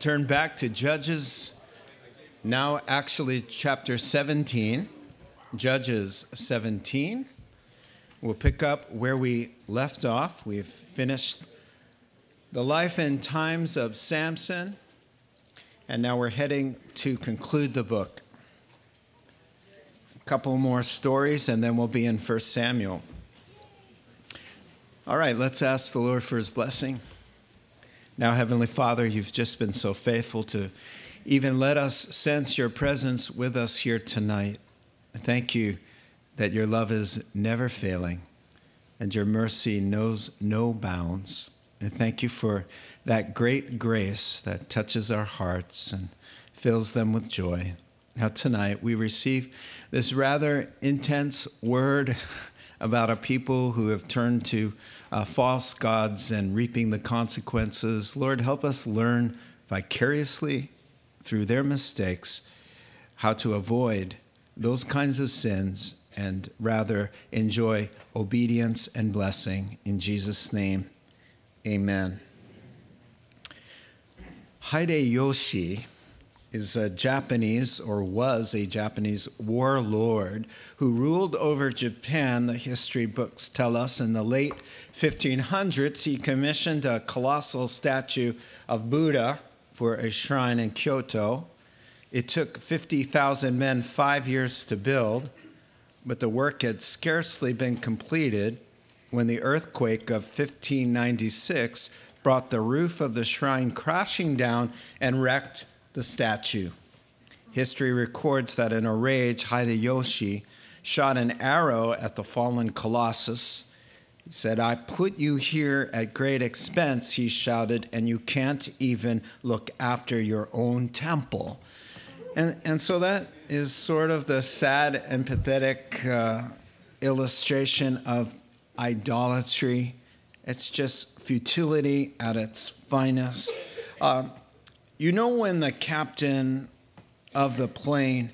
turn back to Judges, now actually chapter 17. Judges 17. We'll pick up where we left off. We've finished the life and times of Samson, and now we're heading to conclude the book. A couple more stories, and then we'll be in 1 Samuel. All right, let's ask the Lord for his blessing. Now, Heavenly Father, you've just been so faithful to even let us sense your presence with us here tonight. Thank you that your love is never failing and your mercy knows no bounds. And thank you for that great grace that touches our hearts and fills them with joy. Now, tonight, we receive this rather intense word about a people who have turned to uh, false gods and reaping the consequences. Lord, help us learn vicariously through their mistakes how to avoid those kinds of sins and rather enjoy obedience and blessing. In Jesus' name, amen. Hideyoshi is a Japanese or was a Japanese warlord who ruled over Japan, the history books tell us. In the late 1500s, he commissioned a colossal statue of Buddha for a shrine in Kyoto. It took 50,000 men five years to build, but the work had scarcely been completed when the earthquake of 1596 brought the roof of the shrine crashing down and wrecked the statue. History records that in a rage, Hideyoshi shot an arrow at the fallen colossus. He said, I put you here at great expense, he shouted, and you can't even look after your own temple. And, and so that is sort of the sad and pathetic uh, illustration of idolatry. It's just futility at its finest. Uh, you know, when the captain of the plane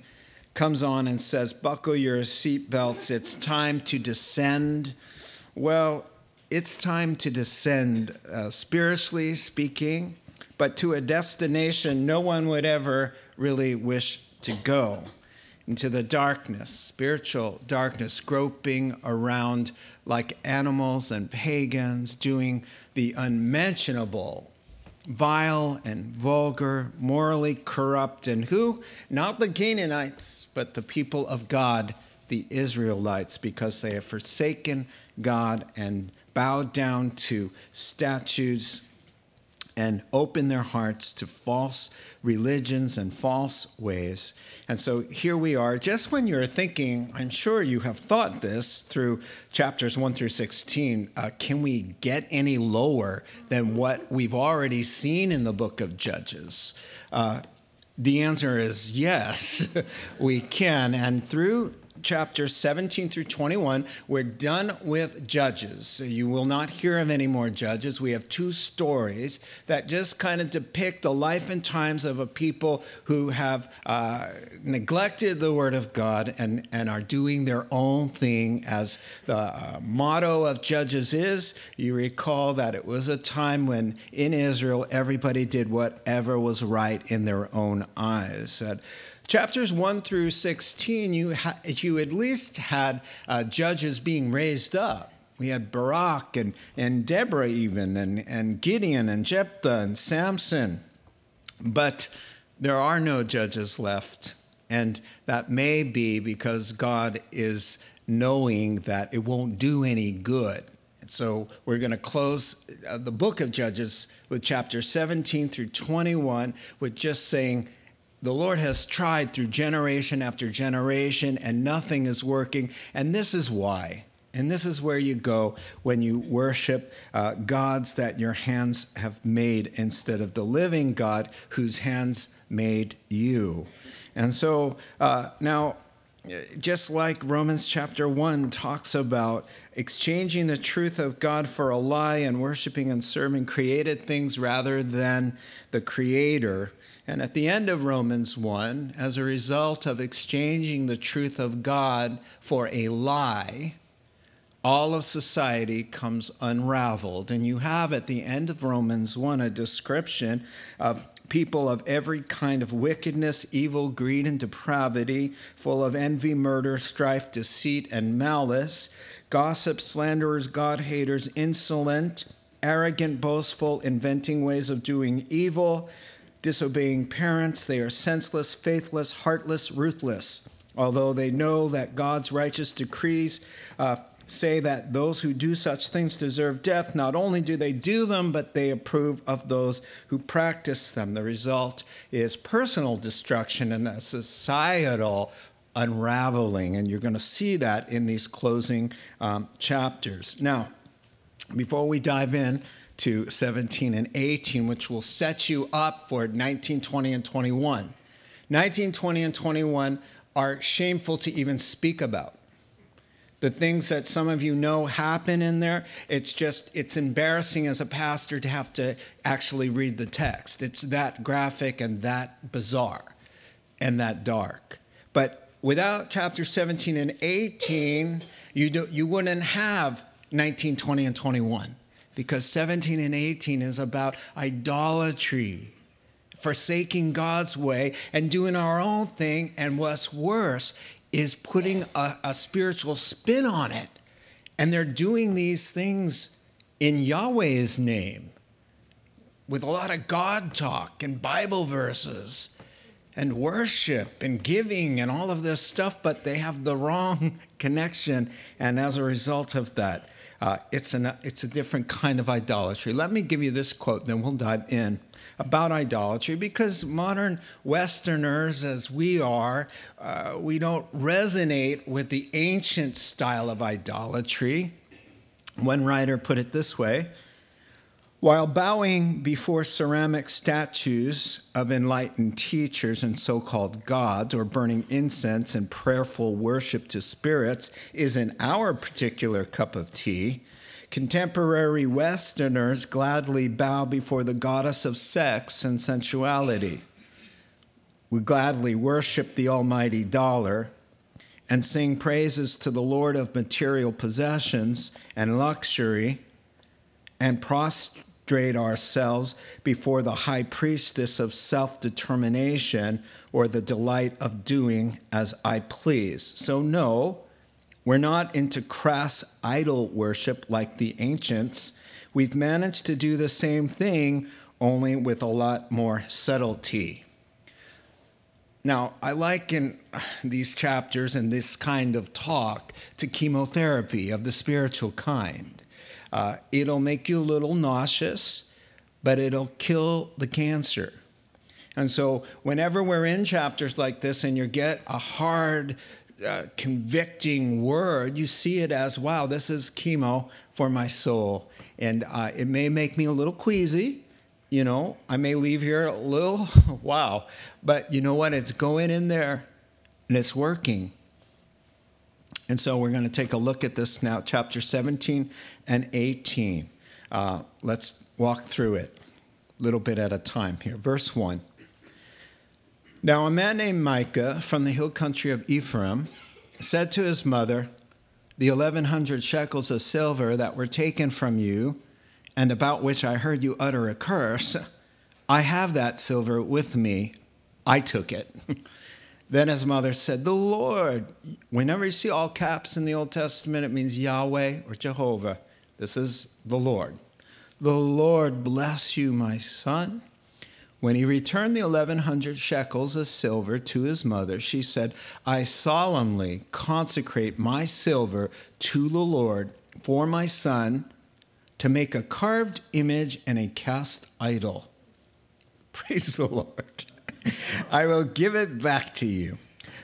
comes on and says, Buckle your seatbelts, it's time to descend. Well, it's time to descend, uh, spiritually speaking, but to a destination no one would ever really wish to go into the darkness, spiritual darkness, groping around like animals and pagans, doing the unmentionable vile and vulgar, morally corrupt, and who? Not the Canaanites, but the people of God, the Israelites, because they have forsaken God and bowed down to statues and opened their hearts to false religions and false ways. And so here we are, just when you're thinking, I'm sure you have thought this through chapters 1 through 16, uh, can we get any lower than what we've already seen in the book of Judges? Uh, the answer is yes, we can. And through chapters 17 through 21. We're done with Judges. So you will not hear of any more Judges. We have two stories that just kind of depict the life and times of a people who have uh, neglected the Word of God and, and are doing their own thing, as the uh, motto of Judges is. You recall that it was a time when in Israel everybody did whatever was right in their own eyes. That Chapters 1 through 16, you, ha- you at least had uh, judges being raised up. We had Barak and, and Deborah, even, and, and Gideon and Jephthah and Samson. But there are no judges left. And that may be because God is knowing that it won't do any good. And so we're going to close uh, the book of Judges with chapter 17 through 21 with just saying, the Lord has tried through generation after generation and nothing is working. And this is why. And this is where you go when you worship uh, gods that your hands have made instead of the living God whose hands made you. And so uh, now, just like Romans chapter 1 talks about exchanging the truth of God for a lie and worshiping and serving created things rather than the Creator, and at the end of Romans 1, as a result of exchanging the truth of God for a lie, all of society comes unraveled. And you have at the end of Romans 1 a description of people of every kind of wickedness, evil, greed, and depravity, full of envy, murder, strife, deceit, and malice, gossips, slanderers, God haters, insolent, arrogant, boastful, inventing ways of doing evil, disobeying parents. They are senseless, faithless, heartless, ruthless. Although they know that God's righteous decrees uh, say that those who do such things deserve death, not only do they do them, but they approve of those who practice them. The result is personal destruction and a societal unraveling. And you're going to see that in these closing um, chapters. Now, before we dive in, to 17 and 18, which will set you up for 19, 20, and 21. 19, 20, and 21 are shameful to even speak about. The things that some of you know happen in there it's just it's embarrassing as a pastor to have to actually read the text. It's that graphic and that bizarre and that dark. But without chapter 17 and 18 you do, you wouldn't have 19 20 and 21 because 17 and 18 is about idolatry forsaking God's way and doing our own thing and what's worse is putting a, a spiritual spin on it. And they're doing these things in Yahweh's name with a lot of God talk and Bible verses and worship and giving and all of this stuff, but they have the wrong connection. And as a result of that, uh, it's, an, it's a different kind of idolatry. Let me give you this quote, then we'll dive in about idolatry because modern Westerners, as we are, uh, we don't resonate with the ancient style of idolatry. One writer put it this way while bowing before ceramic statues of enlightened teachers and so called gods, or burning incense and prayerful worship to spirits, isn't our particular cup of tea, Contemporary Westerners gladly bow before the goddess of sex and sensuality. We gladly worship the almighty dollar and sing praises to the Lord of material possessions and luxury and prostrate ourselves before the high priestess of self determination or the delight of doing as I please. So, no, we're not into crass idol worship like the ancients. We've managed to do the same thing, only with a lot more subtlety. Now, I liken these chapters and this kind of talk to chemotherapy of the spiritual kind. Uh, it'll make you a little nauseous, but it'll kill the cancer. And so, whenever we're in chapters like this and you get a hard uh, convicting word, you see it as, wow, this is chemo for my soul. And uh, it may make me a little queasy. You know, I may leave here a little, wow. But you know what? It's going in there and it's working. And so we're going to take a look at this now, chapter 17 and 18. Uh, let's walk through it a little bit at a time here. Verse 1. Now, a man named Micah from the hill country of Ephraim said to his mother, The 1100 shekels of silver that were taken from you, and about which I heard you utter a curse, I have that silver with me. I took it. then his mother said, The Lord. Whenever you see all caps in the Old Testament, it means Yahweh or Jehovah. This is the Lord. The Lord bless you, my son. When he returned the 1100 shekels of silver to his mother, she said, I solemnly consecrate my silver to the Lord for my son to make a carved image and a cast idol. Praise the Lord. I will give it back to you.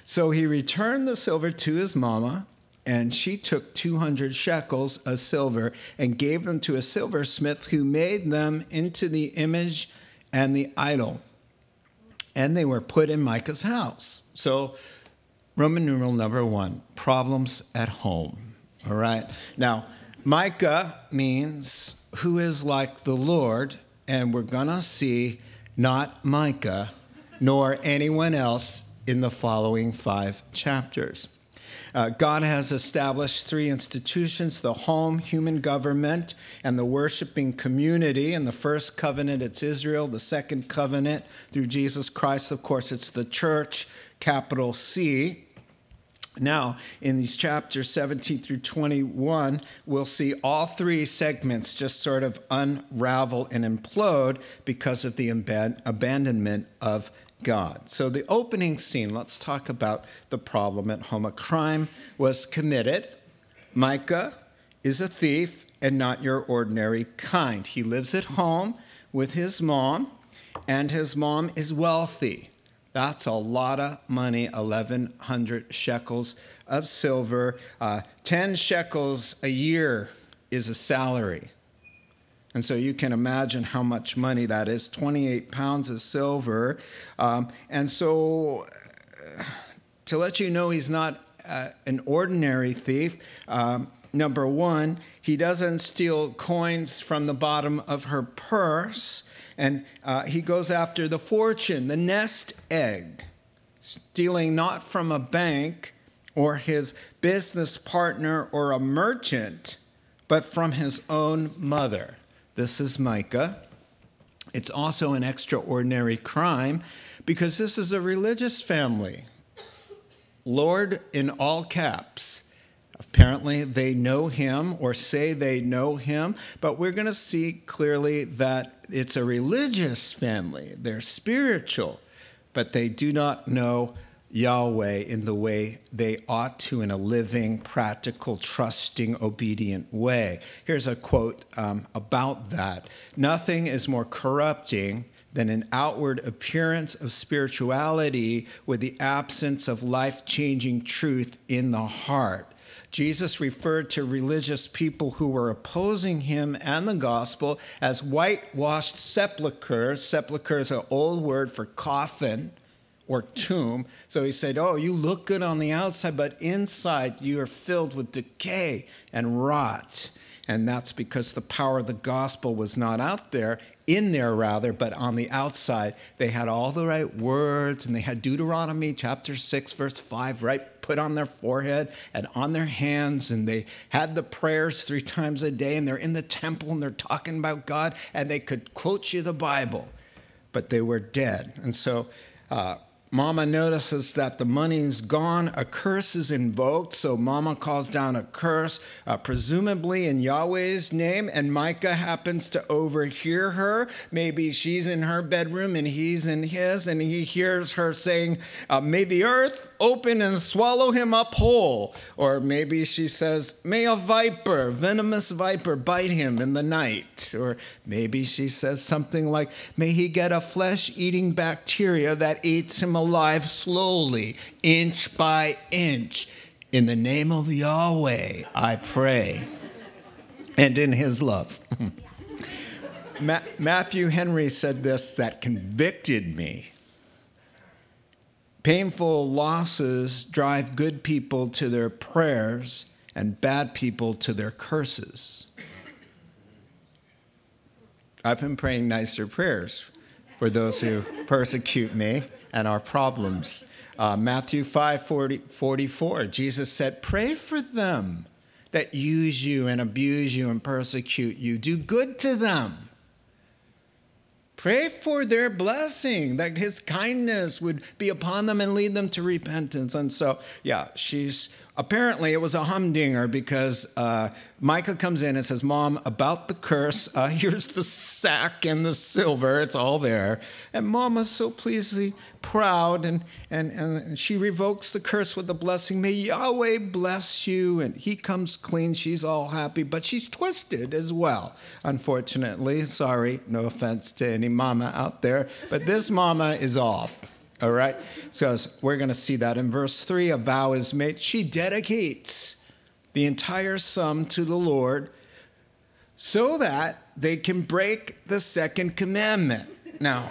So he returned the silver to his mama, and she took 200 shekels of silver and gave them to a silversmith who made them into the image and the idol. And they were put in Micah's house. So, Roman numeral number one problems at home. All right. Now, Micah means who is like the Lord, and we're going to see not Micah nor anyone else in the following five chapters. Uh, God has established three institutions the home, human government, and the worshiping community. In the first covenant, it's Israel. The second covenant, through Jesus Christ, of course, it's the church, capital C. Now, in these chapters 17 through 21, we'll see all three segments just sort of unravel and implode because of the abandonment of God. So, the opening scene, let's talk about the problem at home. A crime was committed. Micah is a thief and not your ordinary kind. He lives at home with his mom, and his mom is wealthy. That's a lot of money 1,100 shekels of silver. Uh, 10 shekels a year is a salary. And so you can imagine how much money that is 28 pounds of silver. Um, and so, uh, to let you know he's not uh, an ordinary thief, um, number one, he doesn't steal coins from the bottom of her purse. And uh, he goes after the fortune, the nest egg, stealing not from a bank or his business partner or a merchant, but from his own mother. This is Micah. It's also an extraordinary crime because this is a religious family. Lord in all caps. Apparently, they know him or say they know him, but we're going to see clearly that it's a religious family. They're spiritual, but they do not know Yahweh in the way they ought to in a living, practical, trusting, obedient way. Here's a quote um, about that Nothing is more corrupting than an outward appearance of spirituality with the absence of life changing truth in the heart. Jesus referred to religious people who were opposing him and the gospel as whitewashed sepulchres. Sepulchre is an old word for coffin or tomb. So he said, Oh, you look good on the outside, but inside you are filled with decay and rot. And that's because the power of the gospel was not out there, in there rather, but on the outside. They had all the right words and they had Deuteronomy chapter 6, verse 5, right put on their forehead and on their hands. And they had the prayers three times a day and they're in the temple and they're talking about God and they could quote you the Bible, but they were dead. And so, uh, Mama notices that the money's gone. A curse is invoked, so Mama calls down a curse, uh, presumably in Yahweh's name, and Micah happens to overhear her. Maybe she's in her bedroom and he's in his, and he hears her saying, uh, May the earth open and swallow him up whole. Or maybe she says, May a viper, venomous viper, bite him in the night. Or maybe she says something like, May he get a flesh eating bacteria that eats him alive slowly, inch by inch. In the name of Yahweh, I pray. And in his love. Matthew Henry said this that convicted me. Painful losses drive good people to their prayers and bad people to their curses. I've been praying nicer prayers for those who persecute me and our problems. Uh, Matthew 5 40, 44, Jesus said, Pray for them that use you and abuse you and persecute you. Do good to them Pray for their blessing, that his kindness would be upon them and lead them to repentance. And so, yeah, she's apparently it was a humdinger because uh, Micah comes in and says, Mom, about the curse, uh, here's the sack and the silver, it's all there. And Mama's so pleasantly proud, and, and, and she revokes the curse with the blessing. May Yahweh bless you. And he comes clean, she's all happy, but she's twisted as well, unfortunately. Sorry, no offense to any mama out there, but this mama is off. All right? So we're going to see that in verse 3 a vow is made. She dedicates the entire sum to the Lord so that they can break the second commandment. Now,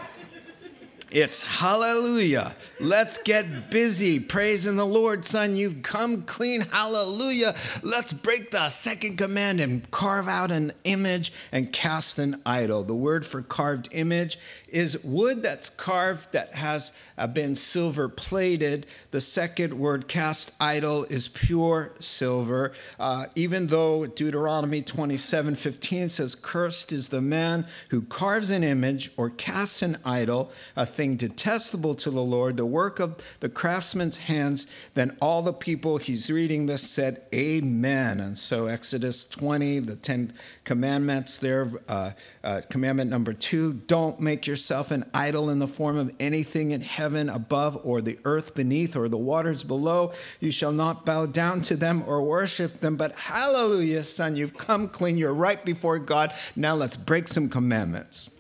it's hallelujah. Let's get busy praising the Lord, son. You've come clean. Hallelujah. Let's break the second command and carve out an image and cast an idol. The word for carved image is wood that's carved that has uh, been silver plated. The second word, cast idol, is pure silver. Uh, even though Deuteronomy 27 15 says, Cursed is the man who carves an image or casts an idol, a thing detestable to the Lord, the work of the craftsman's hands, then all the people he's reading this said, Amen. And so Exodus 20, the Ten Commandments there, uh, uh, commandment number two, don't make yourself an idol in the form of anything in heaven above or the earth beneath or the waters below. You shall not bow down to them or worship them, but hallelujah, son, you've come clean. You're right before God. Now let's break some commandments.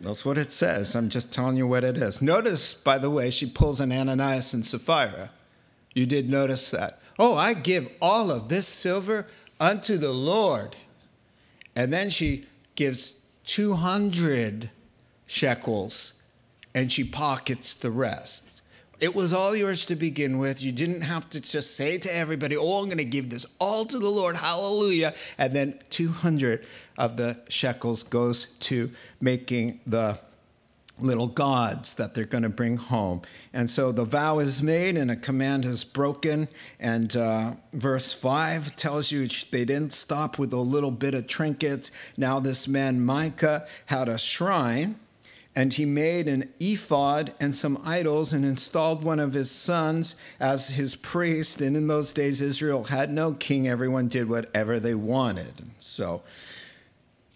That's what it says. I'm just telling you what it is. Notice, by the way, she pulls an Ananias and Sapphira. You did notice that. Oh, I give all of this silver unto the Lord. And then she gives 200 shekels and she pockets the rest. It was all yours to begin with. You didn't have to just say to everybody, Oh, I'm going to give this all to the Lord. Hallelujah. And then 200 of the shekels goes to making the little gods that they're going to bring home. And so the vow is made and a command is broken. And uh, verse 5 tells you they didn't stop with a little bit of trinkets. Now, this man Micah had a shrine. And he made an ephod and some idols and installed one of his sons as his priest. And in those days, Israel had no king. Everyone did whatever they wanted. So,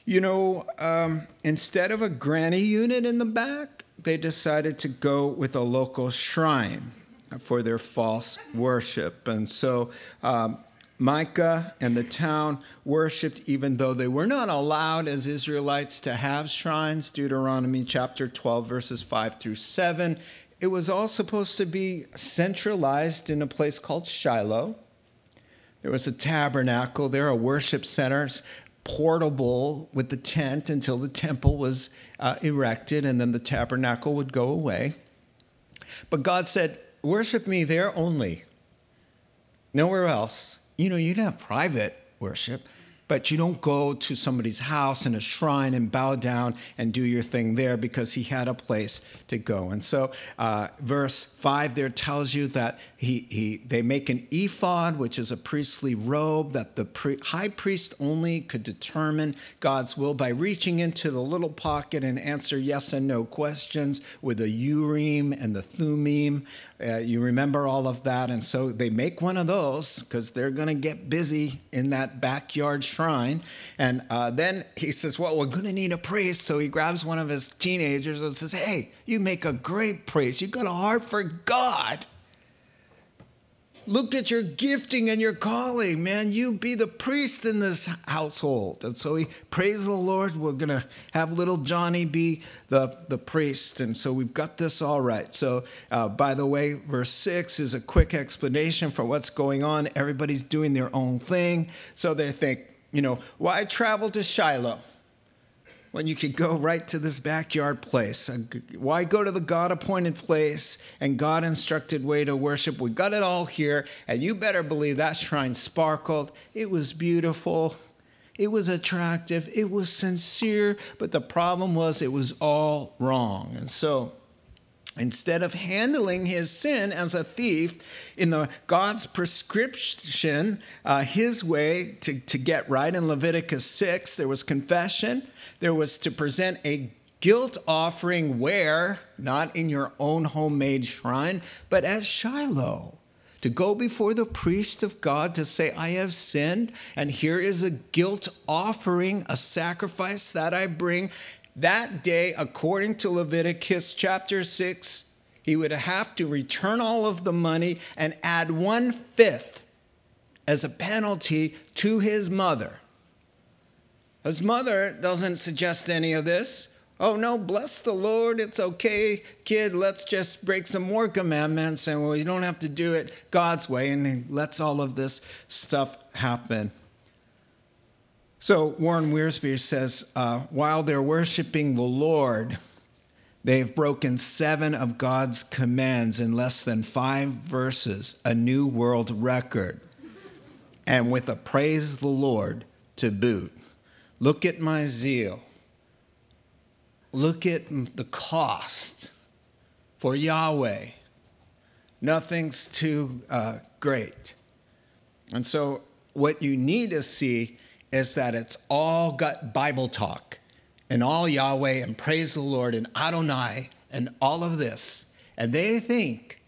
you know, um, instead of a granny unit in the back, they decided to go with a local shrine for their false worship. And so um, Micah and the town worshiped even though they were not allowed as Israelites to have shrines. Deuteronomy chapter 12, verses 5 through 7. It was all supposed to be centralized in a place called Shiloh. There was a tabernacle there, a worship center portable with the tent until the temple was uh, erected and then the tabernacle would go away. But God said, Worship me there only, nowhere else. You know, you can have private worship, but you don't go to somebody's house in a shrine and bow down and do your thing there because he had a place to go. And so, uh, verse 5 there tells you that he, he, they make an ephod, which is a priestly robe that the high priest only could determine God's will by reaching into the little pocket and answer yes and no questions with the Urim and the Thummim. Uh, you remember all of that. And so they make one of those because they're going to get busy in that backyard shrine. And uh, then he says, Well, we're going to need a priest. So he grabs one of his teenagers and says, Hey, you make a great priest. You got a heart for God. Look at your gifting and your calling, man. You be the priest in this household. And so he praise the Lord. We're going to have little Johnny be the, the priest. And so we've got this all right. So, uh, by the way, verse 6 is a quick explanation for what's going on. Everybody's doing their own thing. So they think, you know, why travel to Shiloh? When you could go right to this backyard place? Why go to the God appointed place and God instructed way to worship? We got it all here, and you better believe that shrine sparkled. It was beautiful. It was attractive. It was sincere, but the problem was it was all wrong. And so, instead of handling his sin as a thief in the god's prescription uh, his way to, to get right in leviticus 6 there was confession there was to present a guilt offering where? Not in your own homemade shrine, but at Shiloh. To go before the priest of God to say, I have sinned, and here is a guilt offering, a sacrifice that I bring. That day, according to Leviticus chapter 6, he would have to return all of the money and add one fifth as a penalty to his mother. His mother doesn't suggest any of this. Oh no, bless the Lord. It's okay, kid. Let's just break some more commandments and well, you don't have to do it God's way. And he lets all of this stuff happen. So Warren Wiersbe says uh, while they're worshiping the Lord, they've broken seven of God's commands in less than five verses, a new world record, and with a praise the Lord to boot. Look at my zeal. look at the cost for Yahweh. Nothing's too uh, great. And so, what you need to see is that it's all got Bible talk and all Yahweh and praise the Lord and Adonai and all of this. And they think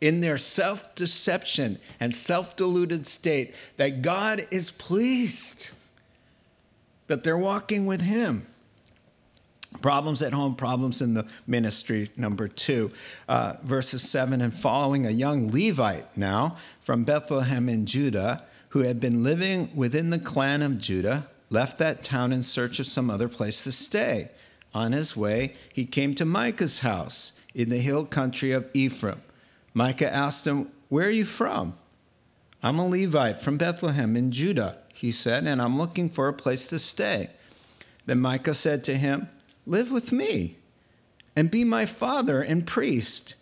in their self deception and self deluded state that God is pleased, that they're walking with Him. Problems at home, problems in the ministry. Number two, uh, verses seven and following. A young Levite now from Bethlehem in Judah, who had been living within the clan of Judah, left that town in search of some other place to stay. On his way, he came to Micah's house in the hill country of Ephraim. Micah asked him, Where are you from? I'm a Levite from Bethlehem in Judah, he said, and I'm looking for a place to stay. Then Micah said to him, Live with me and be my father and priest,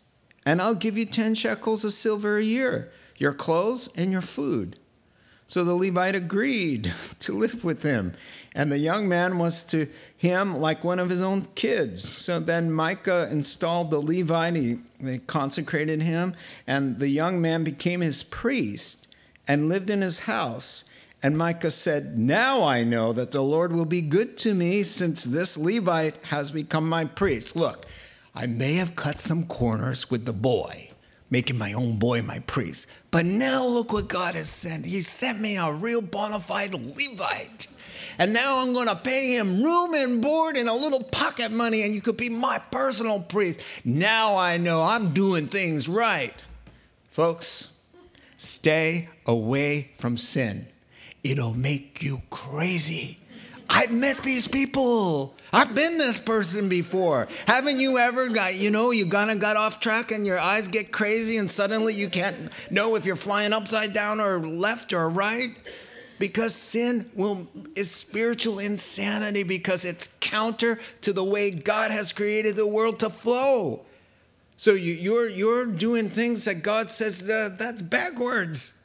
and I'll give you 10 shekels of silver a year, your clothes and your food. So the Levite agreed to live with him, and the young man was to him like one of his own kids. So then Micah installed the Levite, he, they consecrated him, and the young man became his priest and lived in his house. And Micah said, Now I know that the Lord will be good to me since this Levite has become my priest. Look, I may have cut some corners with the boy, making my own boy my priest. But now look what God has sent. He sent me a real bona fide Levite. And now I'm going to pay him room and board and a little pocket money, and you could be my personal priest. Now I know I'm doing things right. Folks, stay away from sin it'll make you crazy. I've met these people. I've been this person before. Haven't you ever got, you know, you kind of got off track and your eyes get crazy and suddenly you can't know if you're flying upside down or left or right? Because sin will is spiritual insanity because it's counter to the way God has created the world to flow. So you, you're you're doing things that God says uh, that's backwards.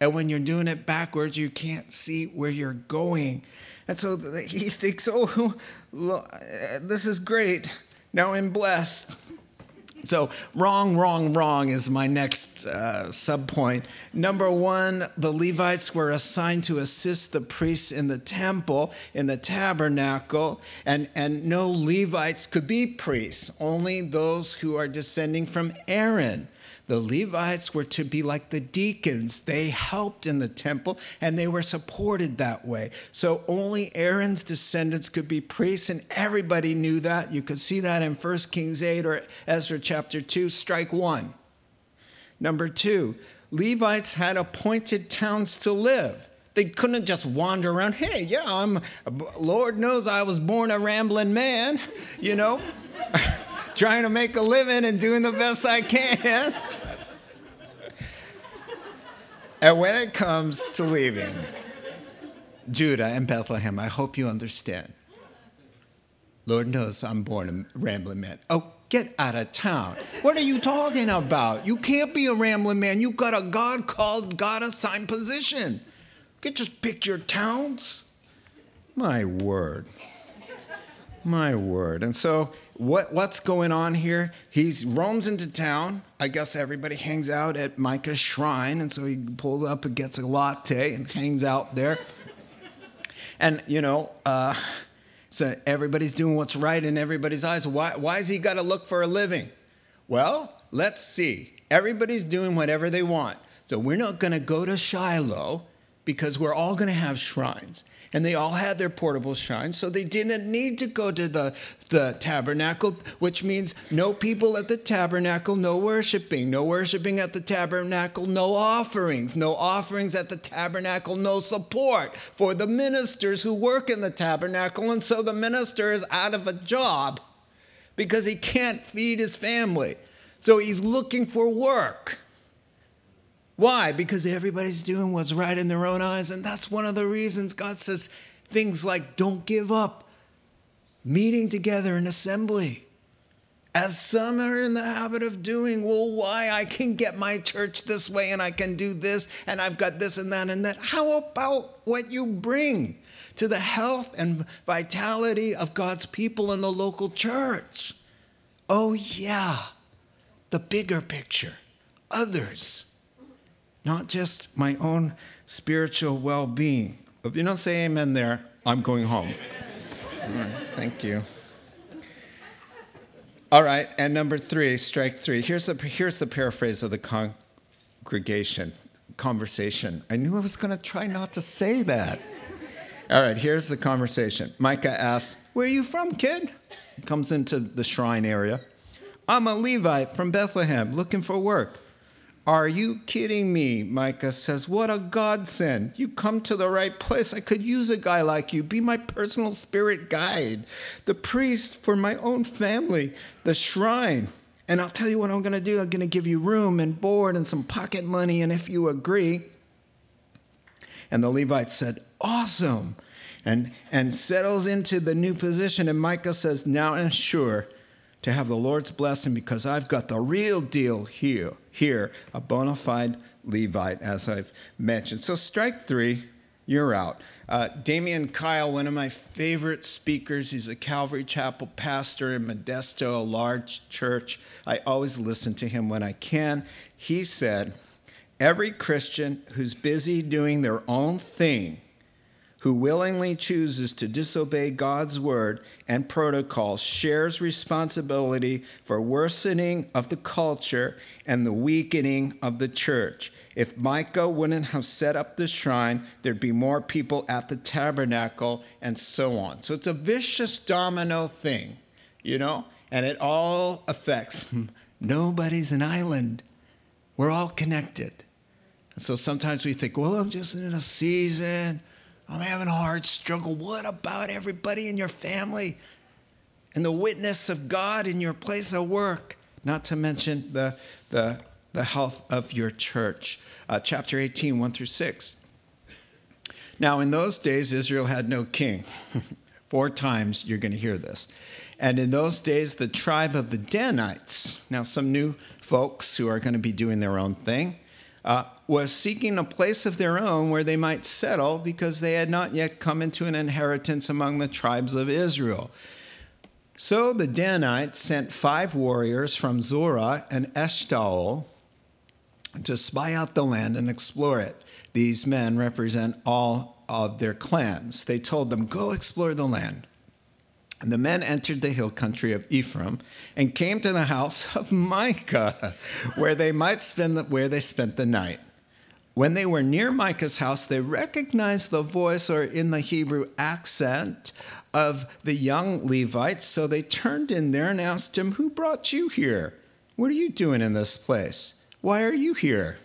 And when you're doing it backwards, you can't see where you're going. And so he thinks, oh, this is great. Now I'm blessed. So, wrong, wrong, wrong is my next uh, subpoint. Number one, the Levites were assigned to assist the priests in the temple, in the tabernacle, and, and no Levites could be priests, only those who are descending from Aaron. The Levites were to be like the deacons. They helped in the temple and they were supported that way. So only Aaron's descendants could be priests, and everybody knew that. You could see that in 1 Kings 8 or Ezra chapter 2, strike one. Number two, Levites had appointed towns to live. They couldn't just wander around. Hey, yeah, I'm, Lord knows I was born a rambling man, you know, trying to make a living and doing the best I can. And when it comes to leaving Judah and Bethlehem, I hope you understand. Lord knows I'm born a rambling man. Oh, get out of town. What are you talking about? You can't be a rambling man. You've got a God called, God assigned position. You can just pick your towns. My word. My word. And so what, what's going on here? He roams into town. I guess everybody hangs out at Micah's shrine, and so he pulls up and gets a latte and hangs out there. And, you know, uh, so everybody's doing what's right in everybody's eyes. Why, why has he got to look for a living? Well, let's see. Everybody's doing whatever they want. So we're not going to go to Shiloh because we're all going to have shrines and they all had their portable shrines, so they didn't need to go to the, the tabernacle, which means no people at the tabernacle, no worshiping, no worshiping at the tabernacle, no offerings, no offerings at the tabernacle, no support for the ministers who work in the tabernacle, and so the minister is out of a job because he can't feed his family. So he's looking for work. Why? Because everybody's doing what's right in their own eyes. And that's one of the reasons God says things like, don't give up, meeting together in assembly, as some are in the habit of doing. Well, why? I can get my church this way and I can do this and I've got this and that and that. How about what you bring to the health and vitality of God's people in the local church? Oh, yeah, the bigger picture, others, not just my own spiritual well being. If you don't say amen there, I'm going home. Thank you. All right, and number three, strike three. Here's the, here's the paraphrase of the congregation conversation. I knew I was going to try not to say that. All right, here's the conversation. Micah asks, Where are you from, kid? Comes into the shrine area. I'm a Levite from Bethlehem looking for work. Are you kidding me? Micah says, What a godsend. You come to the right place. I could use a guy like you. Be my personal spirit guide, the priest for my own family, the shrine. And I'll tell you what I'm going to do. I'm going to give you room and board and some pocket money. And if you agree. And the Levite said, Awesome. And, and settles into the new position. And Micah says, Now I'm sure to have the Lord's blessing because I've got the real deal here, here, a bona fide Levite, as I've mentioned. So, strike three, you're out. Uh, Damian Kyle, one of my favorite speakers, he's a Calvary Chapel pastor in Modesto, a large church. I always listen to him when I can. He said, Every Christian who's busy doing their own thing who willingly chooses to disobey God's word and protocol shares responsibility for worsening of the culture and the weakening of the church. If Micah wouldn't have set up the shrine, there'd be more people at the tabernacle and so on. So it's a vicious domino thing, you know, and it all affects. Nobody's an island. We're all connected. And so sometimes we think, well, I'm just in a season I'm having a hard struggle. What about everybody in your family and the witness of God in your place of work? Not to mention the, the, the health of your church. Uh, chapter 18, 1 through 6. Now, in those days, Israel had no king. Four times you're going to hear this. And in those days, the tribe of the Danites, now some new folks who are going to be doing their own thing, uh, was seeking a place of their own where they might settle because they had not yet come into an inheritance among the tribes of Israel. So the Danites sent five warriors from Zorah and Eshtaol to spy out the land and explore it. These men represent all of their clans. They told them, Go explore the land. And the men entered the hill country of Ephraim and came to the house of Micah, where they might spend the, where they spent the night. When they were near Micah's house, they recognized the voice, or in the Hebrew accent, of the young Levites. So they turned in there and asked him, Who brought you here? What are you doing in this place? Why are you here?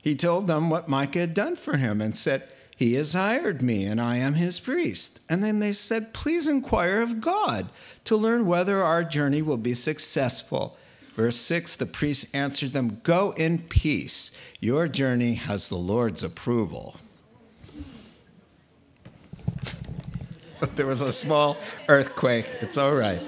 He told them what Micah had done for him and said, he has hired me, and I am his priest. And then they said, Please inquire of God to learn whether our journey will be successful. Verse 6 The priest answered them, Go in peace. Your journey has the Lord's approval. there was a small earthquake. It's all right.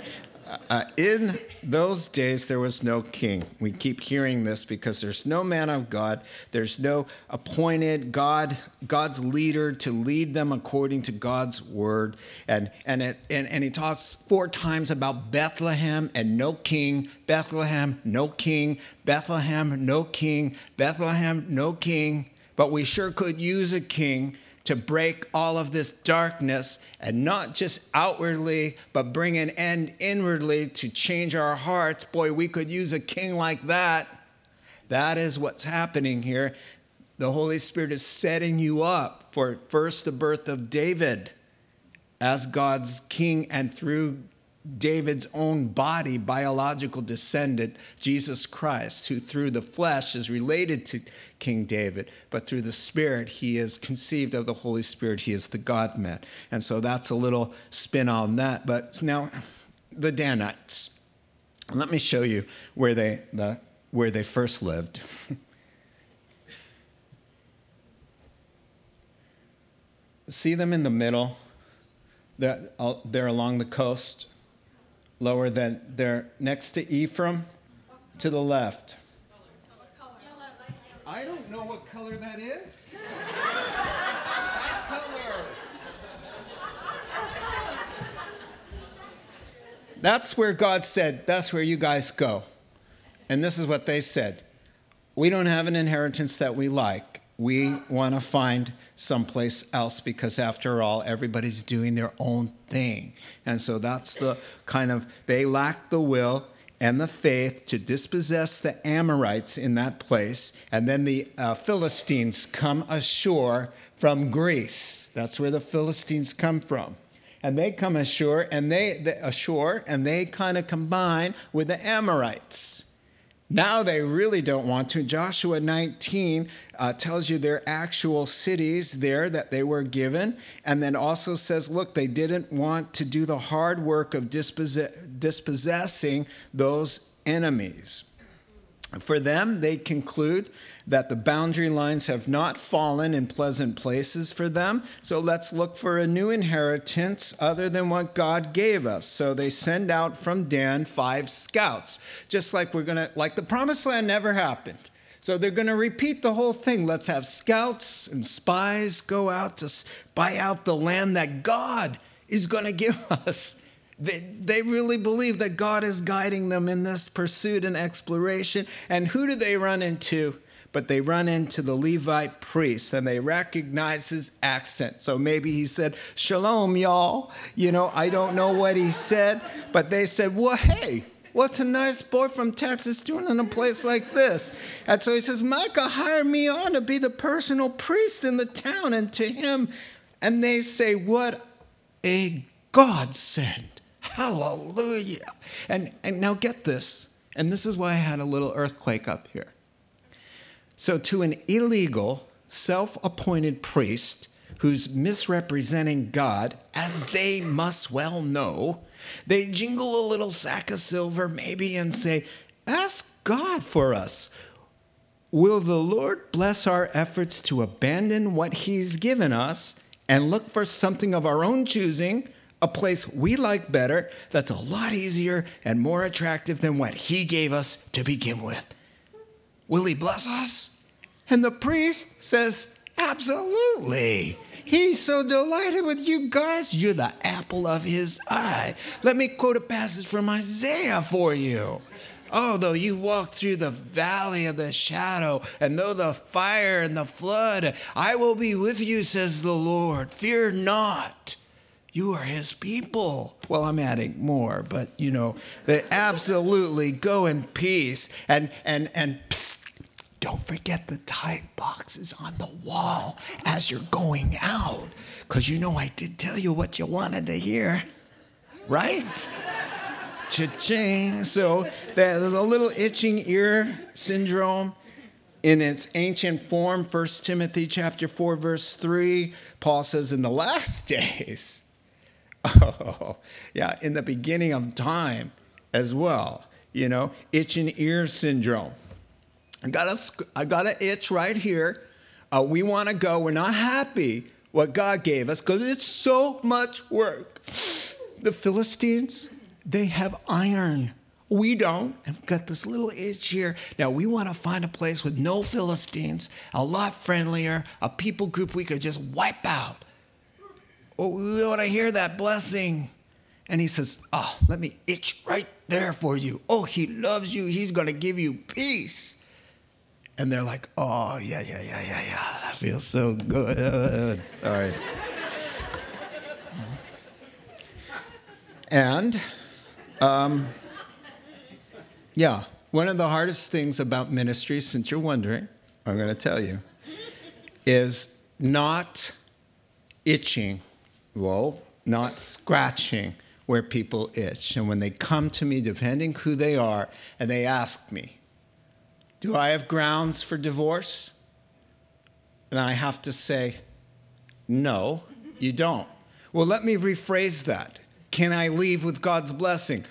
Uh, in those days, there was no king. We keep hearing this because there's no man of God. There's no appointed God, God's leader to lead them according to God's word. And, and, it, and, and he talks four times about Bethlehem and no king, Bethlehem, no king, Bethlehem, no king, Bethlehem, no king. But we sure could use a king to break all of this darkness and not just outwardly, but bring an end inwardly to change our hearts. Boy, we could use a king like that. That is what's happening here. The Holy Spirit is setting you up for first the birth of David as God's king and through David's own body, biological descendant, Jesus Christ, who through the flesh is related to King David, but through the Spirit, he is conceived of the Holy Spirit. He is the God man. And so that's a little spin on that. But now, the Danites. Let me show you where they, the, where they first lived. See them in the middle? They're, uh, they're along the coast lower than they're next to Ephraim, to the left. I don't know what color that is. that color. That's where God said, that's where you guys go. And this is what they said We don't have an inheritance that we like. We want to find someplace else because, after all, everybody's doing their own thing. And so that's the kind of, they lack the will and the faith to dispossess the Amorites in that place. And then the uh, Philistines come ashore from Greece. That's where the Philistines come from and they come ashore and they, ashore and they kind of combine with the Amorites. Now they really don't want to. Joshua 19 uh, tells you their actual cities there that they were given, and then also says, look, they didn't want to do the hard work of dispossess- dispossessing those enemies. For them, they conclude that the boundary lines have not fallen in pleasant places for them. So let's look for a new inheritance other than what God gave us. So they send out from Dan five scouts, just like we're to, like the promised land never happened. So they're to repeat the whole thing. Let's have scouts and spies go out to spy out the land that God is to give us. They, they really believe that God is guiding them in this pursuit and exploration. And who do they run into? but they run into the Levite priest and they recognize his accent. So maybe he said, Shalom, y'all. You know, I don't know what he said, but they said, Well, hey, What's a nice boy from Texas doing in a place like this? And so he says, Micah hired me on to be the personal priest in the town. And to him, and they say, What a godsend. Hallelujah. And, and now get this. And this is why I had a little earthquake up here. So, to an illegal, self appointed priest who's misrepresenting God, as they must well know, they jingle a little sack of silver maybe and say, Ask God for us. Will the Lord bless our efforts to abandon what He's given us and look for something of our own choosing, a place we like better that's a lot easier and more attractive than what He gave us to begin with? Will He bless us? And the priest says, Absolutely. He's so delighted with you guys. You're the apple of his eye. Let me quote a passage from Isaiah for you. Oh, though you walk through the valley of the shadow, and though the fire and the flood, I will be with you, says the Lord. Fear not. You are his people. Well, I'm adding more, but you know, they absolutely go in peace and and and psst, don't forget the tithe boxes on the wall as you're going out. Because you know, I did tell you what you wanted to hear, right? Cha-ching. So there's a little itching ear syndrome in its ancient form. 1 Timothy chapter 4, verse 3, Paul says, in the last days, oh, yeah, in the beginning of time as well, you know, itching ear syndrome. I got a, I got an itch right here. Uh, we want to go. We're not happy what God gave us because it's so much work. The Philistines, they have iron. We don't. And we've got this little itch here. Now, we want to find a place with no Philistines, a lot friendlier, a people group we could just wipe out. Oh, we want to hear that blessing. And he says, Oh, let me itch right there for you. Oh, he loves you. He's going to give you peace and they're like, "Oh yeah, yeah, yeah, yeah, yeah, that feels so good." Sorry. and, um, yeah, one of the hardest things about ministry, since you're wondering, I'm going to tell you, is not itching. Well, not scratching where people itch. And when they come to me, depending who they are, and they ask me, do I have grounds for divorce? And I have to say, No, you don't. Well, let me rephrase that. Can I leave with God's blessing?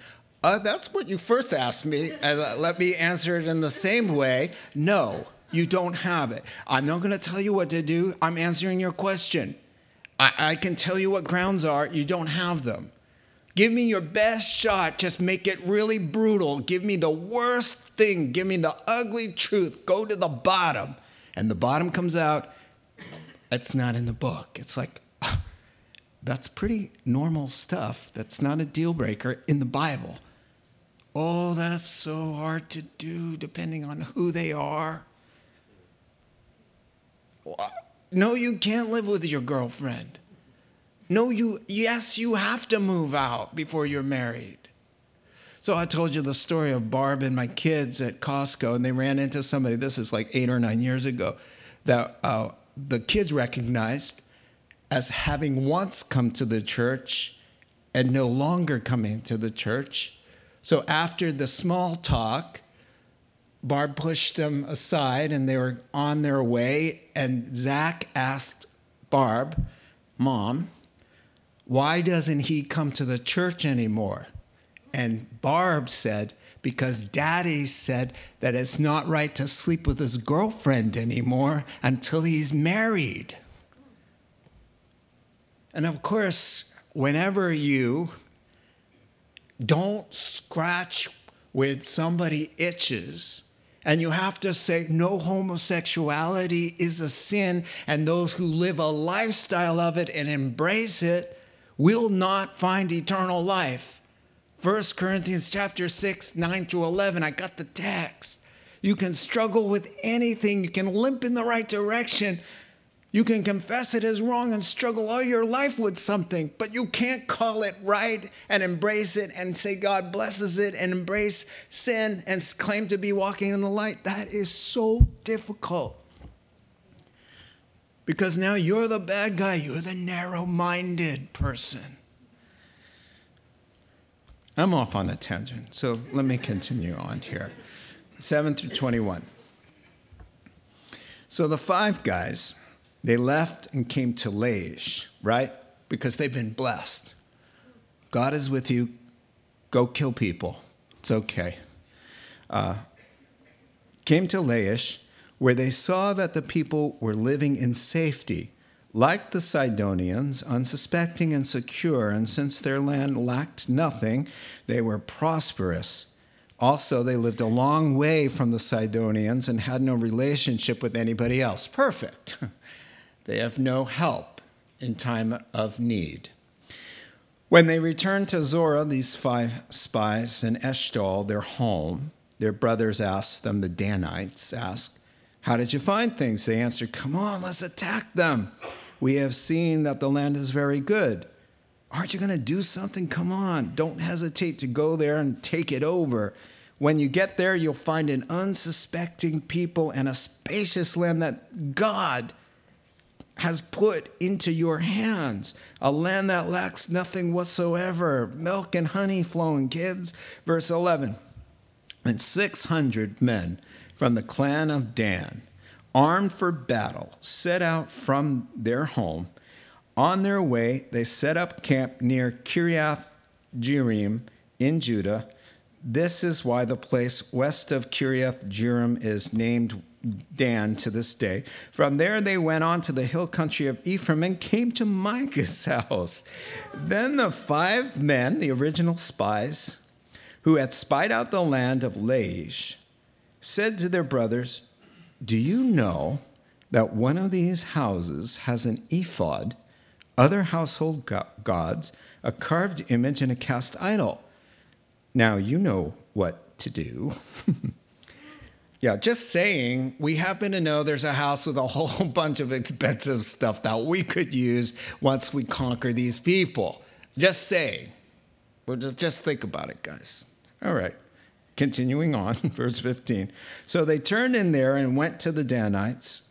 Uh, that's what you first asked me. Uh, let me answer it in the same way. No, you don't have it. I'm not going to tell you what to do. I'm answering your question. I, I can tell you what grounds are. You don't have them. Give me your best shot. Just make it really brutal. Give me the worst thing. Give me the ugly truth. Go to the bottom. And the bottom comes out. It's not in the book. It's like, that's pretty normal stuff. That's not a deal breaker in the Bible. Oh, that's so hard to do depending on who they are. No, you can't live with your girlfriend. No, you, yes, you have to move out before you're married. So I told you the story of Barb and my kids at Costco, and they ran into somebody, this is like eight or nine years ago, that uh, the kids recognized as having once come to the church and no longer coming to the church. So after the small talk, Barb pushed them aside and they were on their way. And Zach asked Barb, Mom, why doesn't he come to the church anymore? And Barb said, because daddy said that it's not right to sleep with his girlfriend anymore until he's married. And of course, whenever you don't scratch with somebody itches, and you have to say, no homosexuality is a sin, and those who live a lifestyle of it and embrace it will not find eternal life. 1 Corinthians chapter 6, 9 through 11, I got the text. You can struggle with anything, you can limp in the right direction, you can confess it as wrong and struggle all your life with something, but you can't call it right and embrace it and say God blesses it and embrace sin and claim to be walking in the light. That is so difficult. Because now you're the bad guy, you're the narrow minded person. I'm off on a tangent, so let me continue on here. 7 through 21. So the five guys they left and came to Laish, right? Because they've been blessed. God is with you. Go kill people. It's okay. Uh, came to Laish, where they saw that the people were living in safety, like the Sidonians, unsuspecting and secure, and since their land lacked nothing, they were prosperous. Also, they lived a long way from the Sidonians and had no relationship with anybody else. Perfect. They have no help in time of need. When they returned to Zorah, these five spies in Eshtaol, their home, their brothers asked them, the Danites asked, How did you find things? They answered, Come on, let's attack them. We have seen that the land is very good. Aren't you going to do something? Come on. Don't hesitate to go there and take it over. When you get there, you'll find an unsuspecting people and a spacious land that God has put into your hands, a land that lacks nothing whatsoever, milk and honey flowing, kids. Verse 11. And 600 men from the clan of Dan, armed for battle, set out from their home. On their way, they set up camp near Kiriath Jearim in Judah. This is why the place west of Kiriath Jearim is named Dan to this day. From there, they went on to the hill country of Ephraim and came to Micah's house. Then the five men, the original spies, who had spied out the land of Laish, said to their brothers, Do you know that one of these houses has an ephod, other household gods, a carved image, and a cast idol? Now you know what to do. Yeah, just saying, we happen to know there's a house with a whole bunch of expensive stuff that we could use once we conquer these people. Just saying. Well, just, just think about it, guys. All right. Continuing on, verse 15. So they turned in there and went to the Danites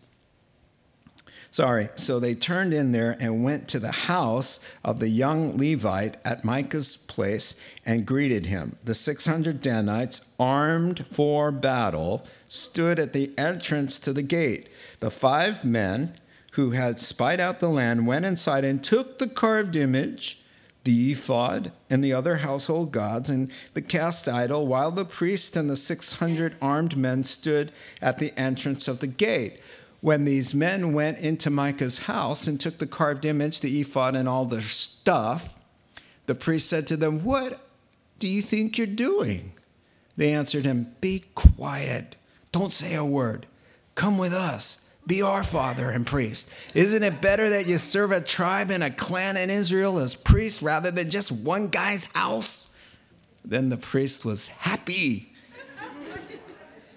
Sorry, so they turned in there and went to the house of the young Levite at Micah's place and greeted him. The 600 Danites, armed for battle, stood at the entrance to the gate. The five men who had spied out the land went inside and took the carved image, the ephod, and the other household gods, and the cast idol, while the priest and the 600 armed men stood at the entrance of the gate when these men went into Micah's house and took the carved image, the ephod, and all their stuff, The priest said to them, What do you think you're doing? They answered him, Be quiet. Don't say a word. Come with us. Be our father and priest. Isn't it better that you serve a tribe and a clan in Israel as priest rather than just one guy's house? Then the priest was happy.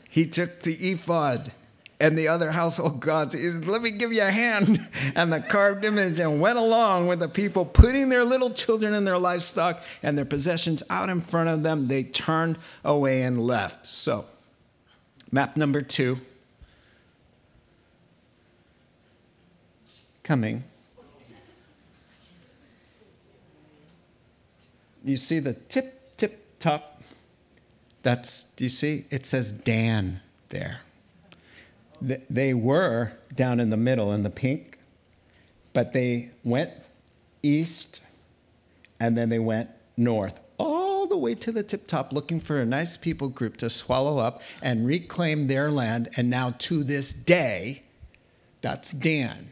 He took the ephod and the other household gods. Let me give you a hand. And the carved image and went along with the people, putting their little children and their livestock and their possessions out in front of them. They turned away and left. So, map number two. Coming. You see the tip, tip, top. That's, do you see? It says Dan there they were down in the middle in the pink, but they went east and then they went north all the way to the tip top looking for a nice people group to swallow up and reclaim their land. And now to this day, that's Dan.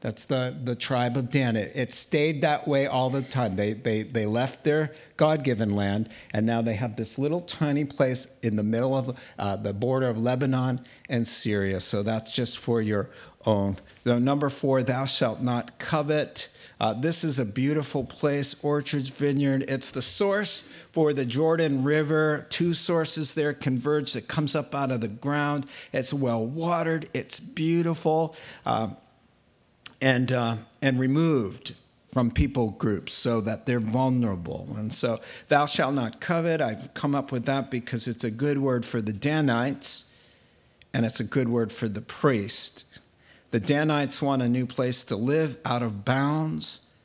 That's the, the tribe of Dan. It, it stayed that way all the time. They, they, they left their God given land, and now they have this little tiny place in the middle of uh, the border of Lebanon and Syria. So that's just for your own. The number four, thou shalt not covet. Uh, this is a beautiful place, Orchards Vineyard. It's the source for the Jordan River. Two sources there converge that comes up out of the ground. It's well watered, it's beautiful. Uh, and, uh, and removed from people groups so that they're vulnerable. And so, thou shalt not covet, I've come up with that because it's a good word for the Danites and it's a good word for the priest. The Danites want a new place to live out of bounds.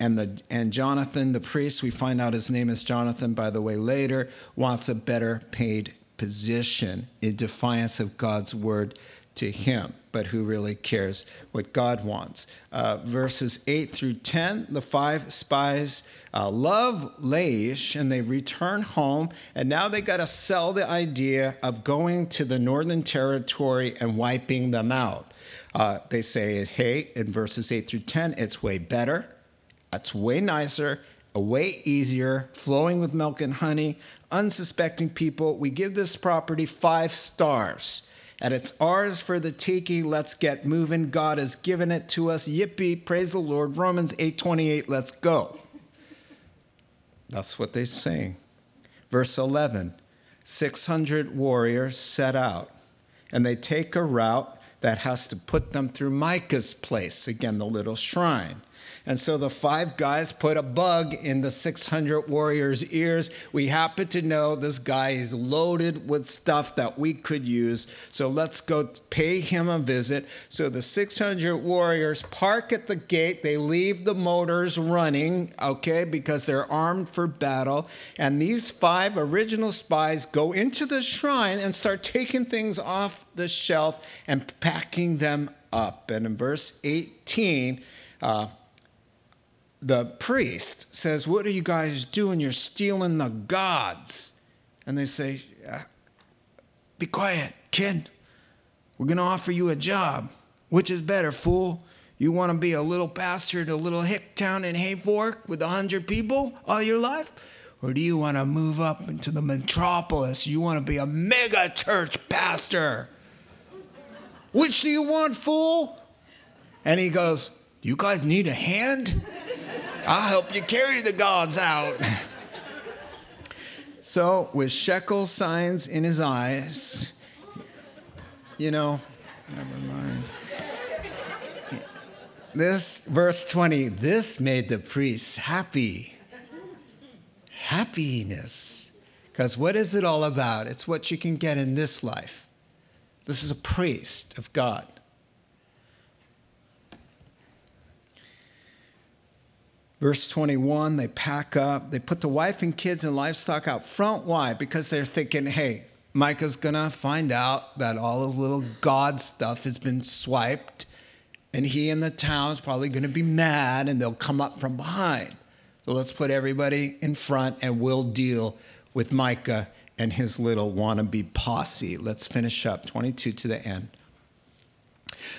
And, the, and Jonathan, the priest, we find out his name is Jonathan, by the way, later, wants a better paid position in defiance of God's word to him, but who really cares what God wants. Uh, verses 8 through 10, the five spies uh, love Laish and they return home, and now they got to sell the idea of going to the northern territory and wiping them out. Uh, they say, hey, in verses 8 through 10, it's way better, it's way nicer, way easier, flowing with milk and honey, unsuspecting people. We give this property five stars and it's ours for the taking. Let's get moving. God has given it to us. Yippee, praise the Lord. Romans 8:28, let's go. That's what they're saying. Verse 11, 600 warriors set out, and they take a route that has to put them through Micah's place, again, the little shrine. And so the five guys put a bug in the 600 warriors' ears. We happen to know this guy is loaded with stuff that we could use. So let's go pay him a visit. So the 600 warriors park at the gate. They leave the motors running, okay, because they're armed for battle. And these five original spies go into the shrine and start taking things off the shelf and packing them up. And in verse 18, uh, the priest says, What are you guys doing? You're stealing the gods. And they say, uh, Be quiet, kid. We're going to offer you a job. Which is better, fool? You want to be a little pastor in a little hick town in Hayfork with a hundred people all your life? Or do you want to move up into the metropolis? You want to be a mega church pastor? Which do you want, fool? And he goes, You guys need a hand? I'll help you carry the gods out. so, with shekel signs in his eyes, you know, never mind. This, verse 20, this made the priests happy. Happiness. Because what is it all about? It's what you can get in this life. This is a priest of God. Verse 21, they pack up, they put the wife and kids and livestock out front. Why? Because they're thinking, hey, Micah's gonna find out that all the little God stuff has been swiped, and he and the town's probably gonna be mad and they'll come up from behind. So let's put everybody in front and we'll deal with Micah and his little wannabe posse. Let's finish up 22 to the end.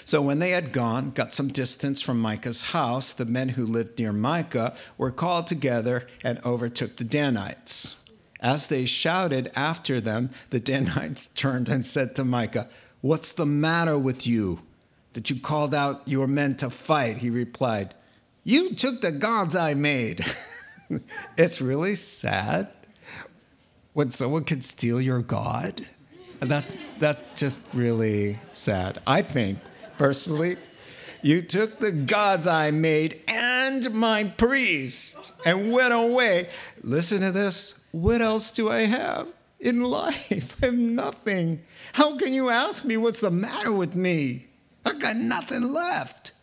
So when they had gone, got some distance from Micah's house, the men who lived near Micah were called together and overtook the Danites. As they shouted after them, the Danites turned and said to Micah, What's the matter with you that you called out your men to fight? He replied, You took the gods I made. it's really sad when someone can steal your God. That's, that's just really sad. I think, personally, you took the gods I made and my priest and went away. Listen to this. What else do I have in life? I have nothing. How can you ask me what's the matter with me? I've got nothing left.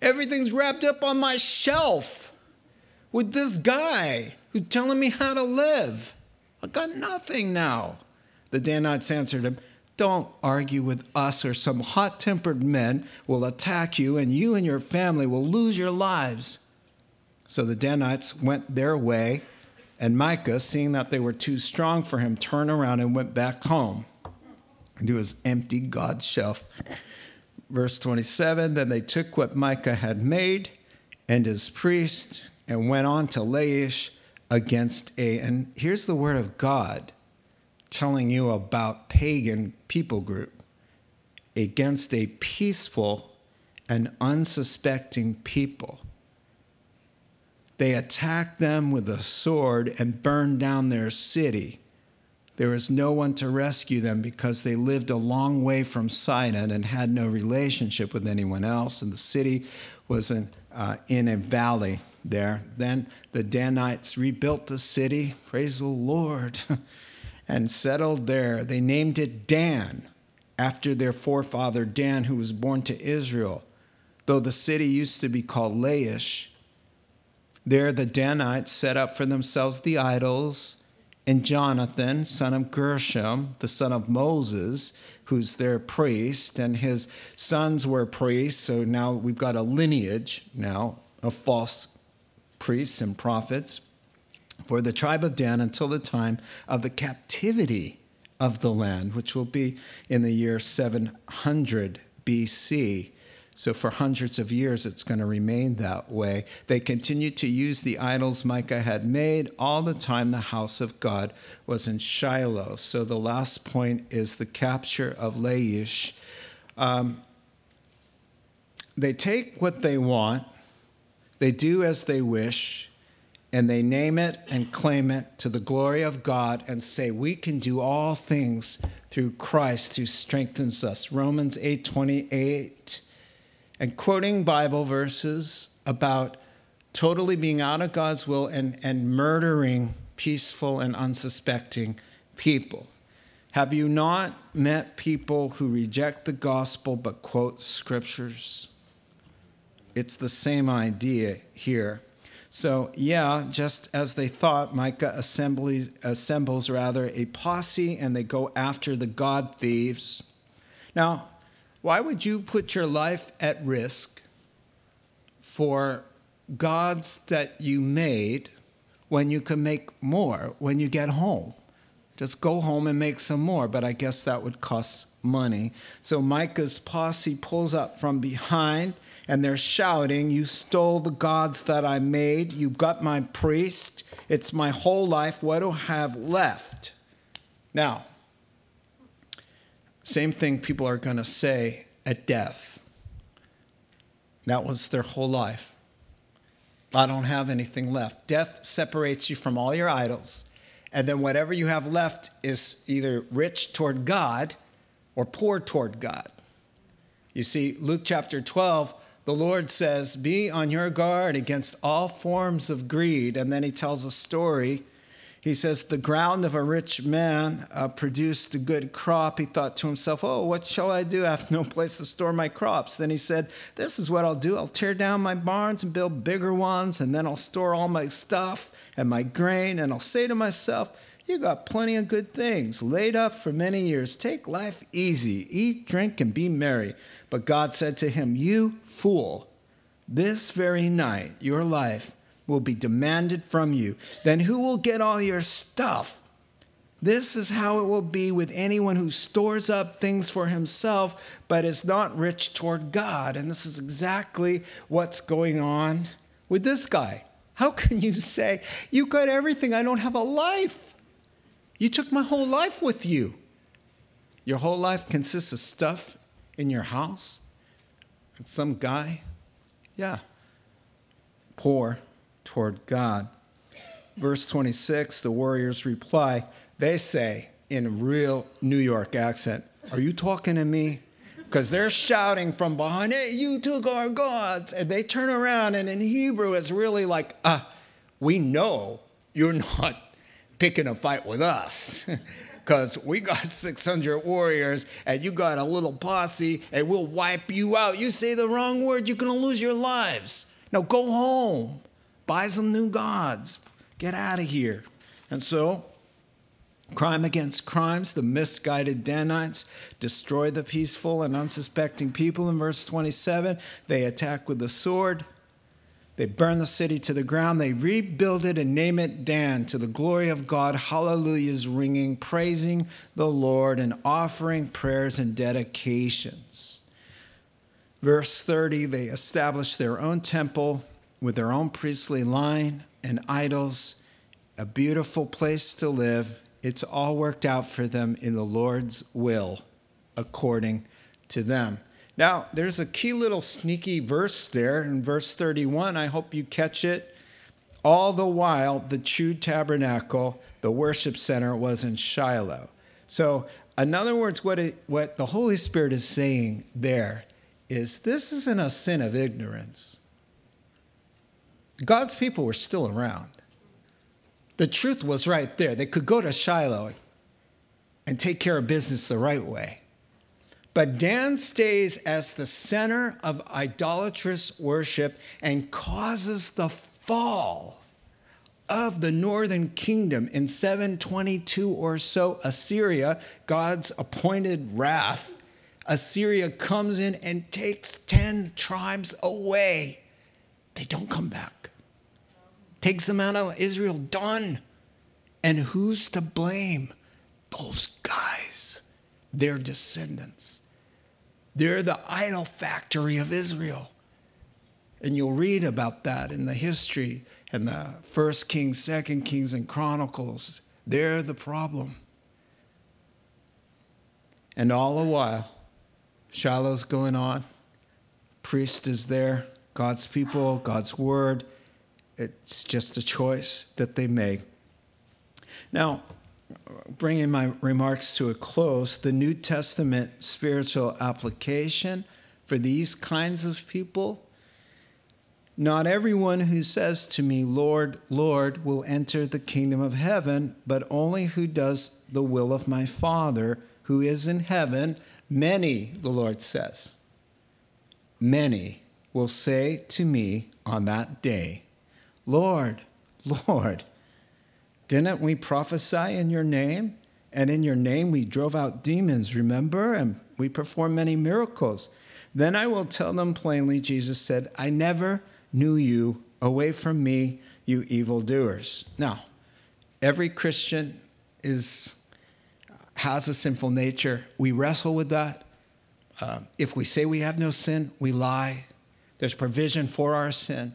Everything's wrapped up on my shelf with this guy who's telling me how to live. I've got nothing now. The Danites answered him, Don't argue with us, or some hot tempered men will attack you, and you and your family will lose your lives. So the Danites went their way, and Micah, seeing that they were too strong for him, turned around and went back home into his empty God shelf. Verse 27 Then they took what Micah had made and his priest and went on to Laish against a, and here's the word of God telling you about pagan people group against a peaceful and unsuspecting people. They attacked them with a sword and burned down their city. There was no one to rescue them because they lived a long way from Sidon and had no relationship with anyone else, and the city was in, uh, in a valley there. Then the Danites rebuilt the city, praise the Lord, and settled there. They named it Dan after their forefather Dan, who was born to Israel, though the city used to be called Laish. There, the Danites set up for themselves the idols, and Jonathan, son of Gershom, the son of Moses, who's their priest, and his sons were priests. So now we've got a lineage now of false priests and prophets for the tribe of Dan until the time of the captivity of the land, which will be in the year 700 BC. So, for hundreds of years, it's going to remain that way. They continued to use the idols Micah had made all the time the house of God was in Shiloh. So, the last point is the capture of Laish. Um, they take what they want, they do as they wish, and they name it and claim it to the glory of God and say we can do all things through Christ who strengthens us. Romans 8:28 and quoting Bible verses about totally being out of God's will and, and murdering peaceful and unsuspecting people. Have you not met people who reject the gospel but quote scriptures? It's the same idea here. So, yeah, just as they thought, Micah assemblies, assembles rather a posse and they go after the God thieves. Now, why would you put your life at risk for gods that you made when you can make more when you get home? Just go home and make some more, but I guess that would cost money. So Micah's posse pulls up from behind and they're shouting, You stole the gods that I made. You got my priest. It's my whole life. What do I have left? Now, same thing people are going to say at death. That was their whole life. I don't have anything left. Death separates you from all your idols. And then whatever you have left is either rich toward God or poor toward God. You see, Luke chapter 12 the Lord says, Be on your guard against all forms of greed. And then he tells a story. He says, The ground of a rich man uh, produced a good crop. He thought to himself, Oh, what shall I do? I have no place to store my crops. Then he said, This is what I'll do. I'll tear down my barns and build bigger ones, and then I'll store all my stuff and my grain. And I'll say to myself, you got plenty of good things laid up for many years. Take life easy, eat, drink, and be merry. But God said to him, You fool, this very night your life will be demanded from you. Then who will get all your stuff? This is how it will be with anyone who stores up things for himself, but is not rich toward God. And this is exactly what's going on with this guy. How can you say, You got everything, I don't have a life? You took my whole life with you. Your whole life consists of stuff in your house, and some guy, yeah, poor toward God. Verse 26, the warriors reply, they say in real New York accent, Are you talking to me? Because they're shouting from behind, Hey, you took our gods. And they turn around, and in Hebrew, it's really like, uh, We know you're not picking a fight with us. Because we got 600 warriors, and you got a little posse, and we'll wipe you out. You say the wrong word, you're going to lose your lives. Now go home, buy some new gods, get out of here. And so Crime against crimes, the misguided Danites destroy the peaceful and unsuspecting people. In verse 27, they attack with the sword. They burn the city to the ground. They rebuild it and name it Dan to the glory of God. Hallelujahs ringing, praising the Lord and offering prayers and dedications. Verse 30, they establish their own temple with their own priestly line and idols, a beautiful place to live it's all worked out for them in the Lord's will according to them. Now, there's a key little sneaky verse there in verse 31. I hope you catch it. All the while, the true tabernacle, the worship center, was in Shiloh. So, in other words, what, it, what the Holy Spirit is saying there is this isn't a sin of ignorance. God's people were still around. The truth was right there. They could go to Shiloh and take care of business the right way. But Dan stays as the center of idolatrous worship and causes the fall of the northern kingdom in 722 or so. Assyria, God's appointed wrath, Assyria comes in and takes 10 tribes away. They don't come back takes them out of Israel, done. And who's to blame? Those guys, their descendants. They're the idol factory of Israel. And you'll read about that in the history and the first Kings, second Kings, and Chronicles. They're the problem. And all the while, Shiloh's going on, priest is there, God's people, God's word it's just a choice that they make. Now, bringing my remarks to a close, the New Testament spiritual application for these kinds of people. Not everyone who says to me, Lord, Lord, will enter the kingdom of heaven, but only who does the will of my Father who is in heaven. Many, the Lord says, many will say to me on that day, Lord, Lord, didn't we prophesy in your name? And in your name we drove out demons, remember? And we performed many miracles. Then I will tell them plainly, Jesus said, I never knew you. Away from me, you evildoers. Now, every Christian is has a sinful nature. We wrestle with that. Uh, if we say we have no sin, we lie. There's provision for our sin.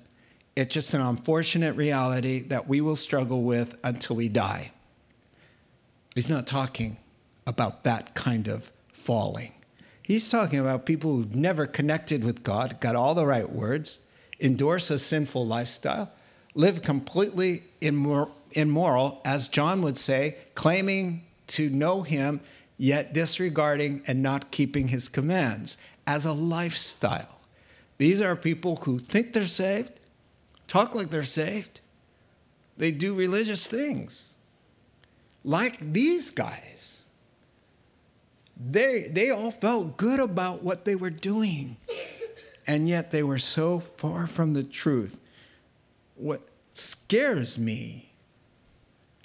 It's just an unfortunate reality that we will struggle with until we die. He's not talking about that kind of falling. He's talking about people who've never connected with God, got all the right words, endorse a sinful lifestyle, live completely immoral, as John would say, claiming to know him, yet disregarding and not keeping his commands as a lifestyle. These are people who think they're saved, talk like they're saved. They do religious things. Like these guys. They, they all felt good about what they were doing, and yet they were so far from the truth. What scares me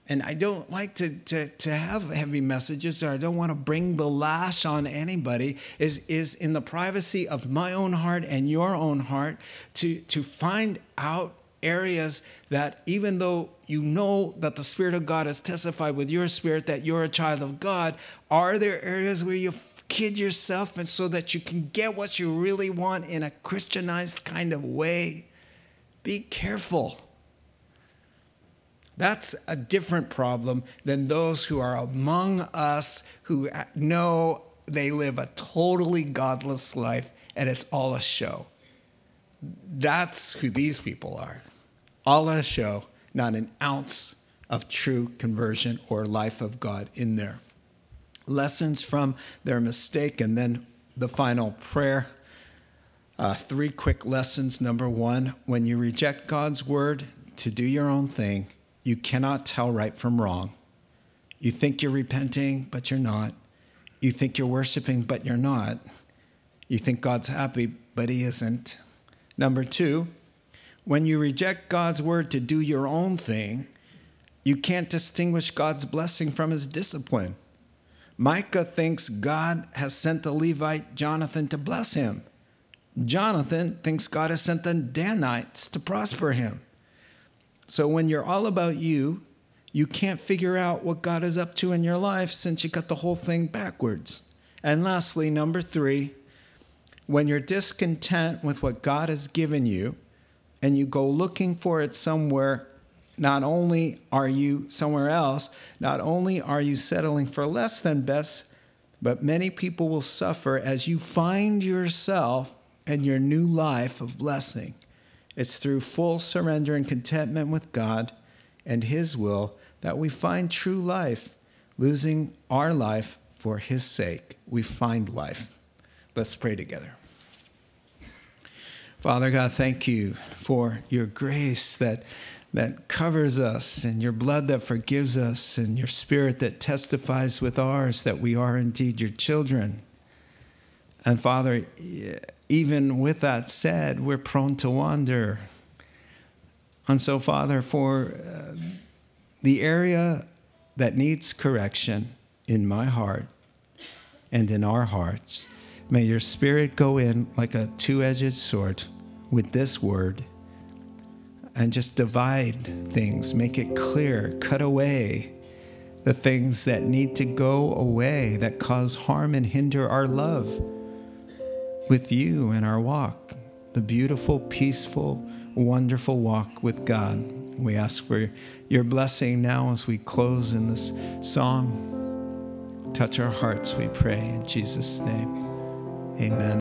and I don't like to, to, to have heavy messages or I don't want to bring the lash on anybody, is, is in the privacy of my own heart and your own heart to, to find out areas that even though you know that the Spirit of God has testified with your spirit that you're a child of God, are there areas where you kid yourself and so that you can get what you really want in a Christianized kind of way? Be careful. That's a different problem than those who are among us who know they live a totally godless life and it's all a show. That's who these people are. Allah show, not an ounce of true conversion or life of God in there. Lessons from their mistake, and then the final prayer. Uh, three quick lessons. Number one, when you reject God's word to do your own thing, you cannot tell right from wrong. You think you're repenting, but you're not. You think you're worshiping, but you're not. You think God's happy, but He isn't. Number two, when you reject God's word to do your own thing, you can't distinguish God's blessing from His discipline. Micah thinks God has sent the Levite Jonathan to bless him. Jonathan thinks God has sent the Danites to prosper him. So when you're all about you, you can't figure out what God is up to in your life since you got the whole thing backwards. And lastly, number three, when you're discontent with what God has given you and you go looking for it somewhere, not only are you somewhere else, not only are you settling for less than best, but many people will suffer as you find yourself and your new life of blessing. It's through full surrender and contentment with God and His will that we find true life, losing our life for His sake. We find life. Let's pray together. Father God, thank you for your grace that, that covers us and your blood that forgives us and your spirit that testifies with ours that we are indeed your children. And Father, even with that said, we're prone to wander. And so, Father, for uh, the area that needs correction in my heart and in our hearts, may your spirit go in like a two edged sword with this word and just divide things, make it clear, cut away the things that need to go away that cause harm and hinder our love with you in our walk, the beautiful, peaceful, wonderful walk with God. We ask for your blessing now as we close in this song. Touch our hearts, we pray, in Jesus' name. Amen.